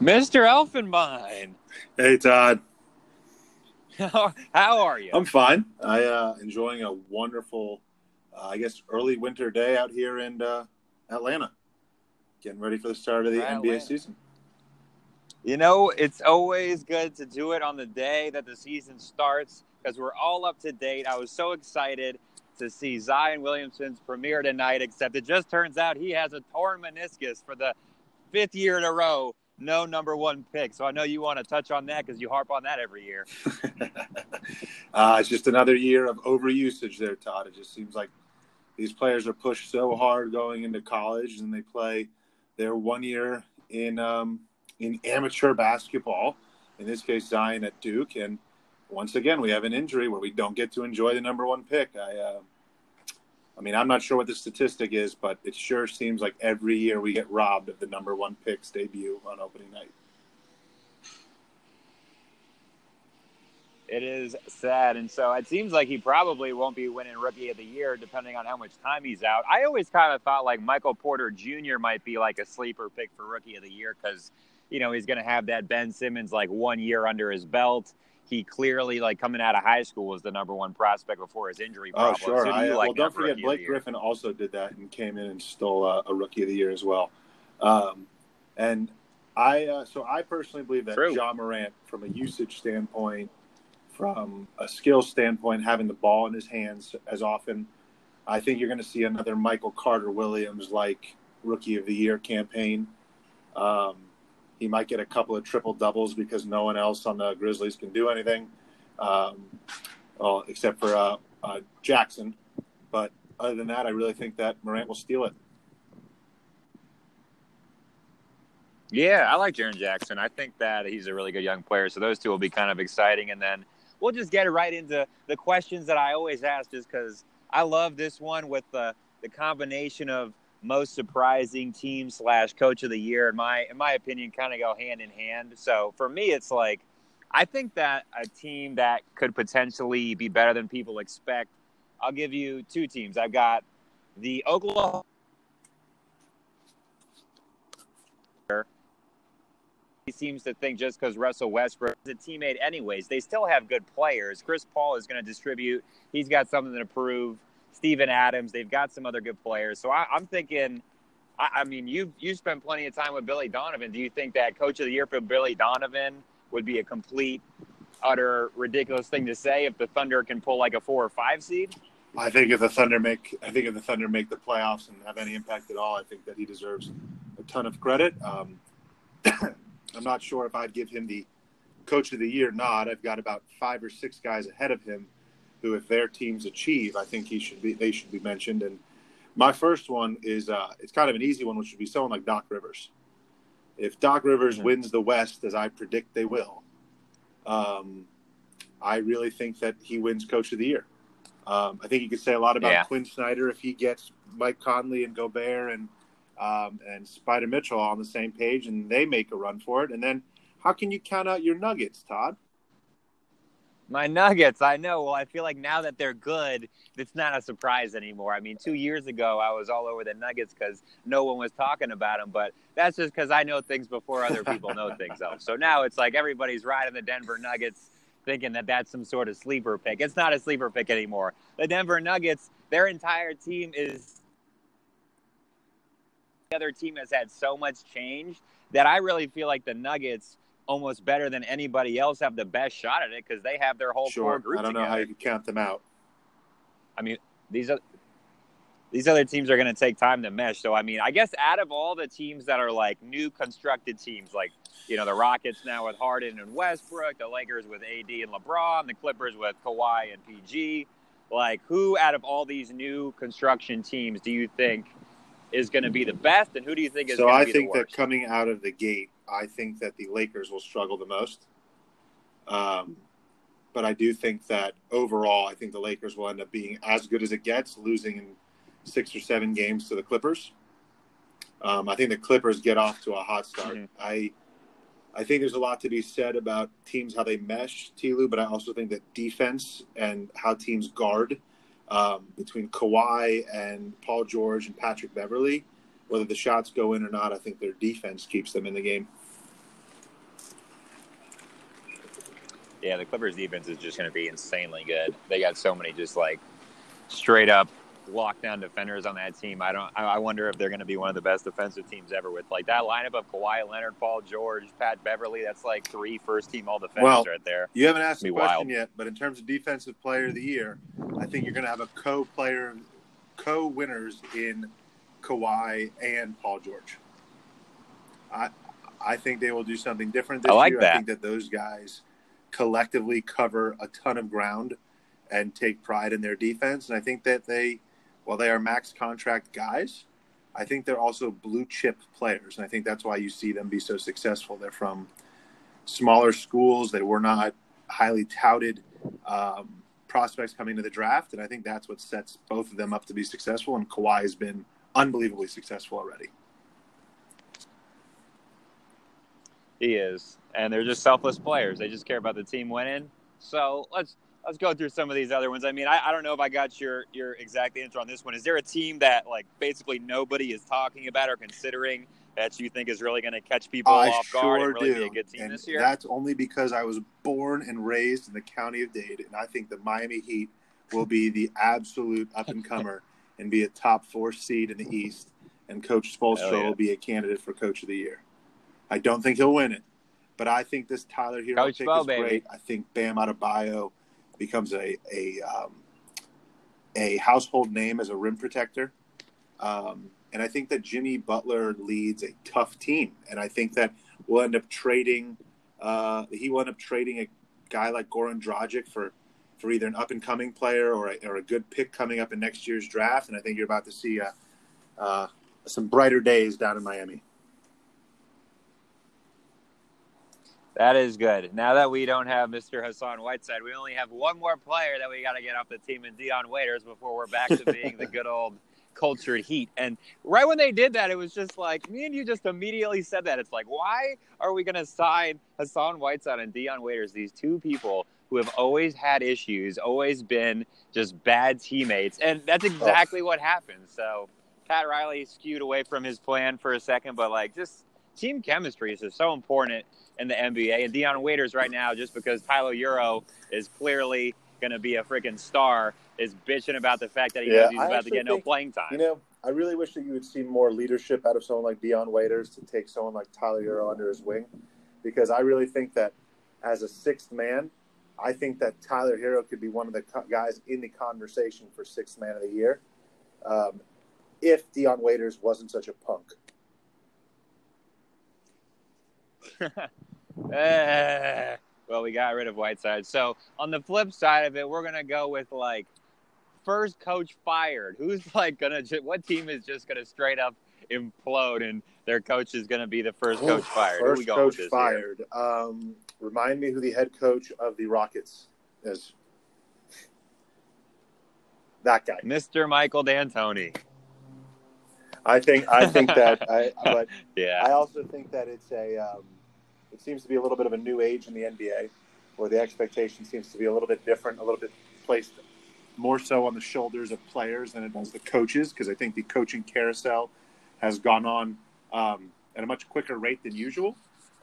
Mr. Elfenbein. Hey, Todd. How are you? I'm fine. I uh, enjoying a wonderful, uh, I guess, early winter day out here in uh, Atlanta. Getting ready for the start of the NBA season. You know, it's always good to do it on the day that the season starts because we're all up to date. I was so excited to see Zion Williamson's premiere tonight, except it just turns out he has a torn meniscus for the fifth year in a row. No number one pick. So I know you want to touch on that because you harp on that every year. uh, it's just another year of overusage there, Todd. It just seems like these players are pushed so hard going into college, and they play their one year in um, in amateur basketball. In this case, Zion at Duke, and once again, we have an injury where we don't get to enjoy the number one pick. I, uh, I mean, I'm not sure what the statistic is, but it sure seems like every year we get robbed of the number one pick's debut on opening night. It is sad. And so it seems like he probably won't be winning Rookie of the Year depending on how much time he's out. I always kind of thought like Michael Porter Jr. might be like a sleeper pick for Rookie of the Year because, you know, he's going to have that Ben Simmons like one year under his belt. He clearly, like coming out of high school, was the number one prospect before his injury Oh, sure. So do I, you uh, like well, don't forget, Rookie of the Blake Griffin also did that and came in and stole uh, a Rookie of the Year as well. Um, and I, uh, so I personally believe that True. Ja Morant, from a usage standpoint, from a skill standpoint, having the ball in his hands as often, I think you're going to see another Michael Carter Williams like Rookie of the Year campaign. Um, he might get a couple of triple doubles because no one else on the Grizzlies can do anything, um, well, except for uh, uh, Jackson. But other than that, I really think that Morant will steal it. Yeah, I like Jaren Jackson. I think that he's a really good young player. So those two will be kind of exciting. And then we'll just get right into the questions that I always ask, just because I love this one with the the combination of most surprising team slash coach of the year. In my in my opinion, kind of go hand in hand. So for me, it's like I think that a team that could potentially be better than people expect. I'll give you two teams. I've got the Oklahoma. he seems to think just because Russell Westbrook is a teammate, anyways, they still have good players. Chris Paul is going to distribute. He's got something to prove. Steven Adams, they've got some other good players. So I, I'm thinking, I, I mean, you've you spent plenty of time with Billy Donovan. Do you think that Coach of the Year for Billy Donovan would be a complete, utter ridiculous thing to say if the Thunder can pull like a four or five seed? I think if the Thunder make, I think if the Thunder make the playoffs and have any impact at all, I think that he deserves a ton of credit. Um, I'm not sure if I'd give him the Coach of the Year nod. I've got about five or six guys ahead of him, who, if their teams achieve, I think he should be. They should be mentioned. And my first one is, uh, it's kind of an easy one, which would be someone like Doc Rivers. If Doc Rivers Mhm. wins the West, as I predict they will, um, I really think that he wins Coach of the Year. Um, I think you could say a lot about Yeah. Quin Snyder if he gets Mike Conley and Gobert and um, and Spida Mitchell on the same page and they make a run for it. And then how can you count out your Nuggets, Todd? My Nuggets, I know. Well, I feel like now that they're good, it's not a surprise anymore. I mean, two years ago, I was all over the Nuggets because no one was talking about them, but that's just because I know things before other people know things. Though. So now it's like everybody's riding the Denver Nuggets, thinking that that's some sort of sleeper pick. It's not a sleeper pick anymore. The Denver Nuggets, their entire team is the other team has had so much change that I really feel like the Nuggets almost better than anybody else have the best shot at it because they have their whole core Sure. group I don't know together. how you count them out. I mean, these are these other teams are going to take time to mesh. So I mean, I guess out of all the teams that are like new constructed teams, like you know the Rockets now with Harden and Westbrook, the Lakers with AD and LeBron, the Clippers with Kawhi and PG, like who out of all these new construction teams do you think is going to be the best, and who do you think is So going I to be the best? I think that coming out of the gate, I think that the Lakers will struggle the most. Um, but I do think that overall, I think the Lakers will end up being as good as it gets, losing in six or seven games to the Clippers. Um, I think the Clippers get off to a hot start. Mhm. I I think there's a lot to be said about teams how they mesh, Tilu, but I also think that defense and how teams guard um, between Kawhi and Paul George and Patrick Beverley, whether the shots go in or not, I think their defense keeps them in the game. Yeah, the Clippers defense is just going to be insanely good. They got so many just like straight up lockdown defenders on that team. I don't. I wonder if they're going to be one of the best defensive teams ever with like that lineup of Kawhi Leonard, Paul George, Pat Beverley. That's like three first team all defenders well, right there. You haven't asked the question wild. yet, but in terms of defensive player of the year, I think you're going to have a co player, co winners in Kawhi and Paul George. I I think they will do something different this I like year. that. I think that those guys collectively cover a ton of ground and take pride in their defense. And I think that they, while they are max contract guys, I think they're also blue chip players. And I think that's why you see them be so successful. They're from smaller schools. They were not highly touted um, prospects coming to the draft. And I think that's what sets both of them up to be successful. And Kawhi has been unbelievably successful already. He is, and they're just selfless players. They just care about the team winning. So let's let's go through some of these other ones. I mean, I, I don't know if I got your your exact answer on this one. Is there a team that like basically nobody is talking about or considering that you think is really going to catch people I off guard sure and really do. be a good team and this year? That's only because I was born and raised in the county of Dade, and I think the Miami Heat will be the absolute up and comer and be a top four seed in the East. And Coach Spoelstra yeah. will be a candidate for Coach of the Year. I don't think he'll win it, but I think this Tyler Herro Coach pick Spo, is baby. great. I think Bam Adebayo becomes a a um, a household name as a rim protector. Um, and I think that Jimmy Butler leads a tough team, and I think that we'll end up trading. Uh, he will end up trading a guy like Goran Dragic for for either an up and coming player or a, or a good pick coming up in next year's draft. And I think you're about to see uh, uh, some brighter days down in Miami. That is good. Now that we don't have Mr. Hassan Whiteside, we only have one more player that we got to get off the team in Dion Waiters before we're back to being the good old cultured Heat. And right when they did that, it was just like me and you just immediately said that. It's like, why are we going to sign Hassan Whiteside and Dion Waiters? These two people who have always had issues, always been just bad teammates, and that's oh. exactly what happened. So Pat Riley skewed away from his plan for a second, but like just team chemistry is just so important in the NBA. And Dion Waiters right now, just because Tyler Herro is clearly going to be a freaking star, is bitching about the fact that he Yeah, knows he's I about to get no playing time. You know, I really wish that you would see more leadership out of someone like Dion Waiters to take someone like Tyler Herro under his wing, because I really think that as a sixth man, I think that Tyler Herro could be one of the co- guys in the conversation for sixth man of the year, um, if Dion Waiters wasn't such a punk. Eh, well, we got rid of Whiteside. So on the flip side of it, we're gonna go with like first coach fired. Who's like gonna? Ju- what team is just gonna straight up implode and their coach is gonna be the first coach fired? First coach with this year? fired. Um, remind me who the head coach of the Rockets is. That guy. Mr. Michael D'Antoni. I think. I think that. I, but Yeah. I also think that it's a. Um, it seems to be a little bit of a new age in the NBA, where the expectation seems to be a little bit different, a little bit placed more so on the shoulders of players than it does the coaches, because I think the coaching carousel has gone on um, at a much quicker rate than usual.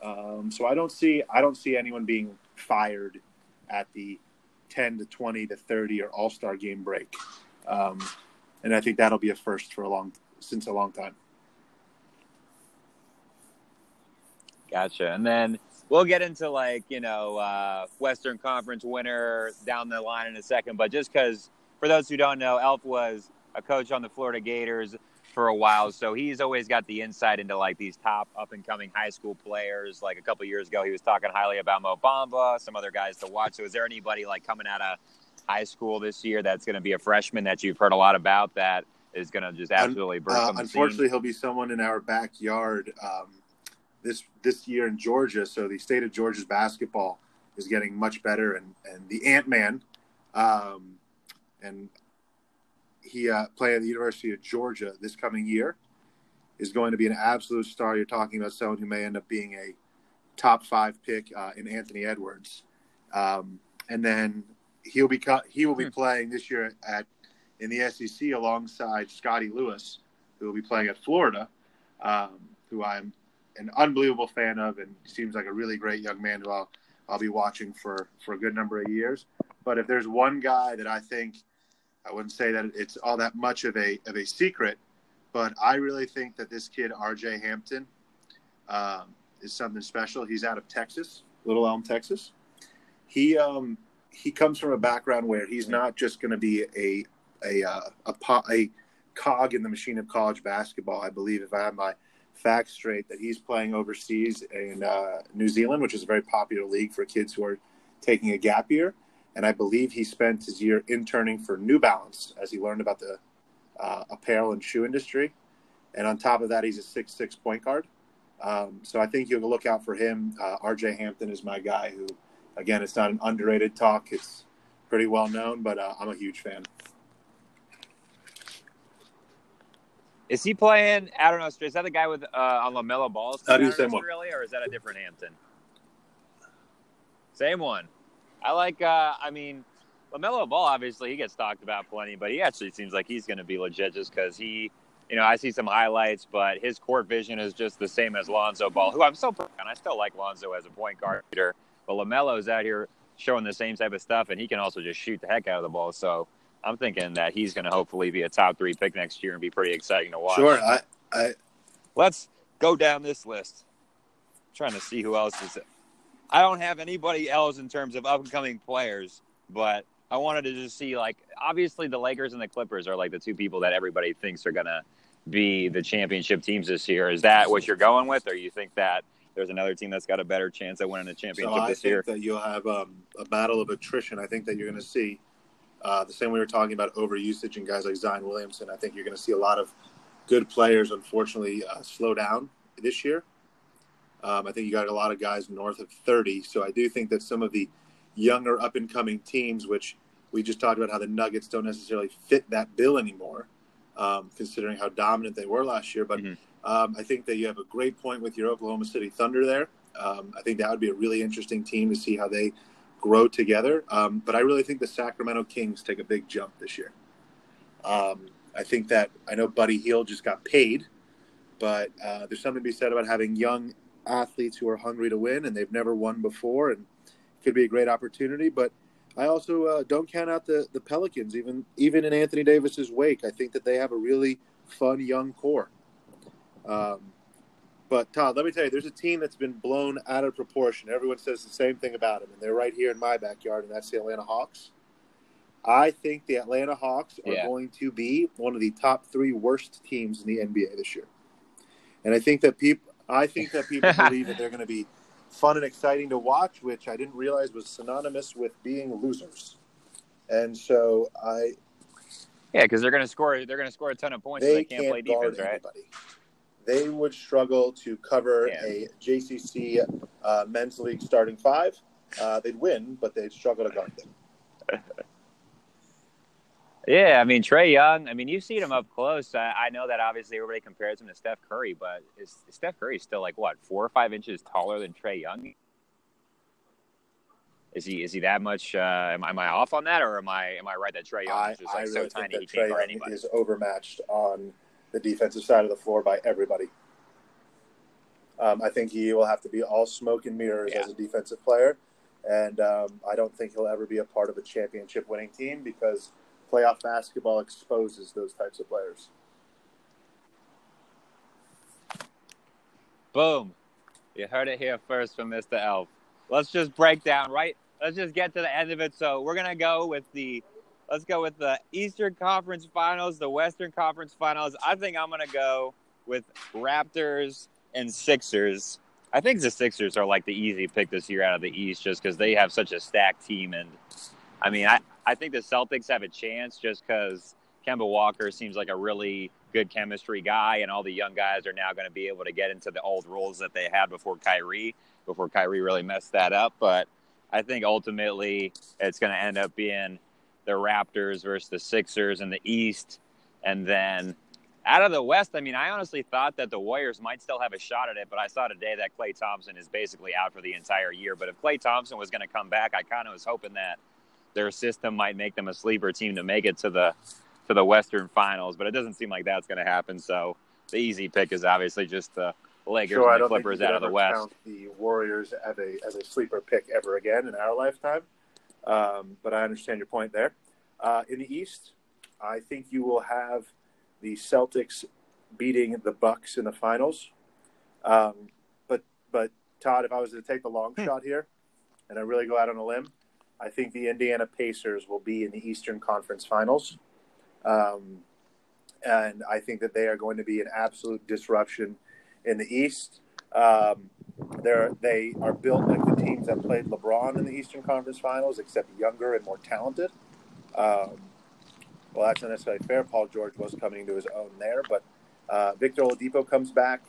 Um, so I don't see I don't see anyone being fired at the ten to twenty to thirty or All Star game break, um, and I think that'll be a first for a long since a long time. Gotcha. And then we'll get into like, you know, uh, Western Conference winner down the line in a second. But just because, for those who don't know, Elf was a coach on the Florida Gators for a while. So he's always got the insight into like these top up and coming high school players. Like a couple years ago, he was talking highly about Mo Bamba, some other guys to watch. So is there anybody like coming out of high school this year that's going to be a freshman that you've heard a lot about that is going to just absolutely burst Uh, unfortunately, he'll be someone in our backyard um, this this year in Georgia. So the state of Georgia's basketball is getting much better, and and the Ant Man, um, and he uh, playing at the University of Georgia this coming year is going to be an absolute star. You're talking about someone who may end up being a top five pick uh, in Anthony Edwards, um, and then he'll be he will be Hmm. playing this year at in the SEC alongside Scottie Lewis, who will be playing at Florida, um, who I'm an unbelievable fan of, and seems like a really great young man who I'll I'll be watching for for a good number of years. But if there's one guy that I think I wouldn't say that it's all that much of a of a secret, but I really think that this kid R.J. Hampton um, is something special. He's out of Texas, Little Elm, Texas. He um, he comes from a background where he's not just going to be a a uh, a, a, a cog in the machine of college basketball. I believe, if I have my facts straight, that he's playing overseas in uh, New Zealand, which is a very popular league for kids who are taking a gap year. And I believe he spent his year interning for New Balance as he learned about the uh, apparel and shoe industry. And on top of that, he's a six-six point guard. Um, so I think you'll look out for him. Uh, RJ Hampton is my guy who, again, it's not an underrated talk. It's pretty well known, but uh, I'm a huge fan. Is he playing? I don't know. Is that the guy with uh, on LaMelo balls? I do the same one. Really, or is that a different Hampton? Same one. I like. Uh, I mean, LaMelo Ball. Obviously, he gets talked about plenty, but he actually seems like he's going to be legit just because he. You know, I see some highlights, but his court vision is just the same as Lonzo Ball, who I'm still and I still like Lonzo as a point guard leader. But LaMelo's out here showing the same type of stuff, and he can also just shoot the heck out of the ball. So I'm thinking that he's going to hopefully be a top three pick next year and be pretty exciting to watch. Sure. I, I let's go down this list. I'm trying to see who else is. I don't have anybody else in terms of upcoming players, but I wanted to just see like obviously the Lakers and the Clippers are like the two people that everybody thinks are going to be the championship teams this year. Is that what you're going with, or you think that there's another team that's got a better chance at winning the championship so this year? I think that you'll have um, a battle of attrition. I think that you're going to see uh, the same way we were talking about overusage and guys like Zion Williamson. I think you're going to see a lot of good players, unfortunately, uh, slow down this year. Um, I think you got a lot of guys north of 30. So I do think that some of the younger up and coming teams, which we just talked about how the Nuggets don't necessarily fit that bill anymore, um, considering how dominant they were last year. But mm-hmm. um, I think that you have a great point with your Oklahoma City Thunder there. Um, I think that would be a really interesting team to see how they grow together. Um, but I really think the Sacramento Kings take a big jump this year. Um, I think that I know Buddy Hield just got paid, but uh, there's something to be said about having young athletes who are hungry to win and they've never won before, and it could be a great opportunity. But I also uh, don't count out the, the Pelicans, even even in Anthony Davis's wake. I think that they have a really fun young core. Um, but Todd, let me tell you, there's a team that's been blown out of proportion. Everyone says the same thing about them, and they're right here in my backyard, and that's the Atlanta Hawks. I think the Atlanta Hawks are yeah. going to be one of the top three worst teams in the NBA this year. And I think that people, I think that people believe that they're going to be fun and exciting to watch, which I didn't realize was synonymous with being losers. And so I, yeah, because they're going to score, they're going to score a ton of points. They, so they can't, can't play defense, right? Anybody they would struggle to cover yeah. a JCC uh, men's league starting five. Uh, they'd win, but they'd struggle to guard them. yeah, I mean Trae Young. I mean you've seen him up close. I, I, know that obviously everybody compares him to Steph Curry, but is, is Steph Curry still like what four or five inches taller than Trae Young? Is he is he that much? Uh, am, am, I off on that, or am I am I right that Trae Young is just like I really so tiny he guard anybody? Is overmatched on the defensive side of the floor by everybody. Um, I think he will have to be all smoke and mirrors yeah. as a defensive player, and um, I don't think he'll ever be a part of a championship winning team because playoff basketball exposes those types of players. Boom. You heard it here first from Mr. Elf. Let's just break down, right? Let's just get to the end of it. So we're to go with the Let's go with the Eastern Conference Finals, the Western Conference Finals. I think I'm to go with Raptors and Sixers. I think the Sixers are like the easy pick this year out of the East just because they have such a stacked team. And I mean, I, I think the Celtics have a chance just because Kemba Walker seems like a really good chemistry guy, and all the young guys are now going to be able to get into the old roles that they had before Kyrie, before Kyrie really messed that up. But I think ultimately it's going to end up being the Raptors versus the Sixers in the East. And then out of the West, I mean, I honestly thought that the Warriors might still have a shot at it, but I saw today that Klay Thompson is basically out for the entire year. But if Klay Thompson was going to come back, I kind of was hoping that their system might make them a sleeper team to make it to the to the Western Finals. But it doesn't seem like that's going to happen. So the easy pick is obviously just the Lakers Sure, and the don't Clippers out of the ever West. count the Warriors as a as a sleeper pick ever again in our lifetime. Um, but I understand your point there. Uh, in the East, I think you will have the Celtics beating the Bucks in the finals. Um, but but Todd, if I was to take the long Hmm. shot here, and I really go out on a limb, I think the Indiana Pacers will be in the Eastern Conference Finals. Um, and I think that they are going to be an absolute disruption in the East. Um, they're, they are built like the teams that played LeBron in the Eastern Conference Finals, except younger and more talented. Um, well, that's not necessarily fair. Paul George was coming into his own there, but uh, Victor Oladipo comes back.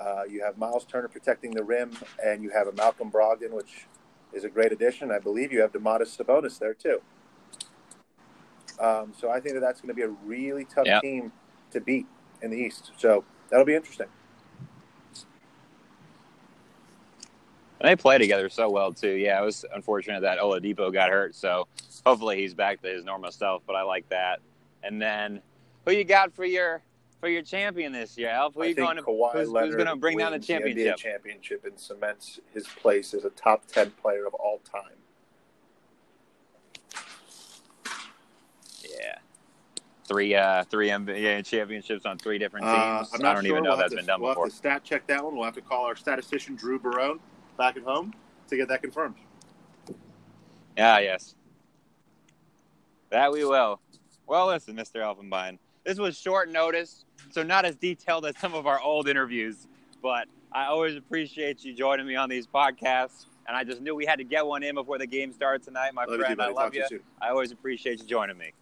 Uh, you have Miles Turner protecting the rim, and you have a Malcolm Brogdon, which is a great addition. I believe you have Domantas Sabonis there too. Um, so I think that that's going to be a really tough Yep. team to beat in the East. So that'll be interesting. And they play together so well too. Yeah, it was unfortunate that Oladipo got hurt, so hopefully he's back to his normal self. But I like that. And then, who you got for your for your champion this year, Alf? Who I you going to? Kawhi who's, who's going to bring down the championship? NBA championship and cements his place as a top ten player of all time. Yeah, three uh three NBA championships on three different teams. Uh, I'm not I don't sure. even know we'll if that's have been to, done we'll before. have to stat check that one. We'll have to call our statistician Drew Barone back at home to get that confirmed. Ah, yes. That we will. Well, listen, Mr. Elfenbein. This was short notice, so not as detailed as some of our old interviews, but I always appreciate you joining me on these podcasts. And I just knew we had to get one in before the game starts tonight, my Love you, friend. I love Talk you. I always appreciate you joining me.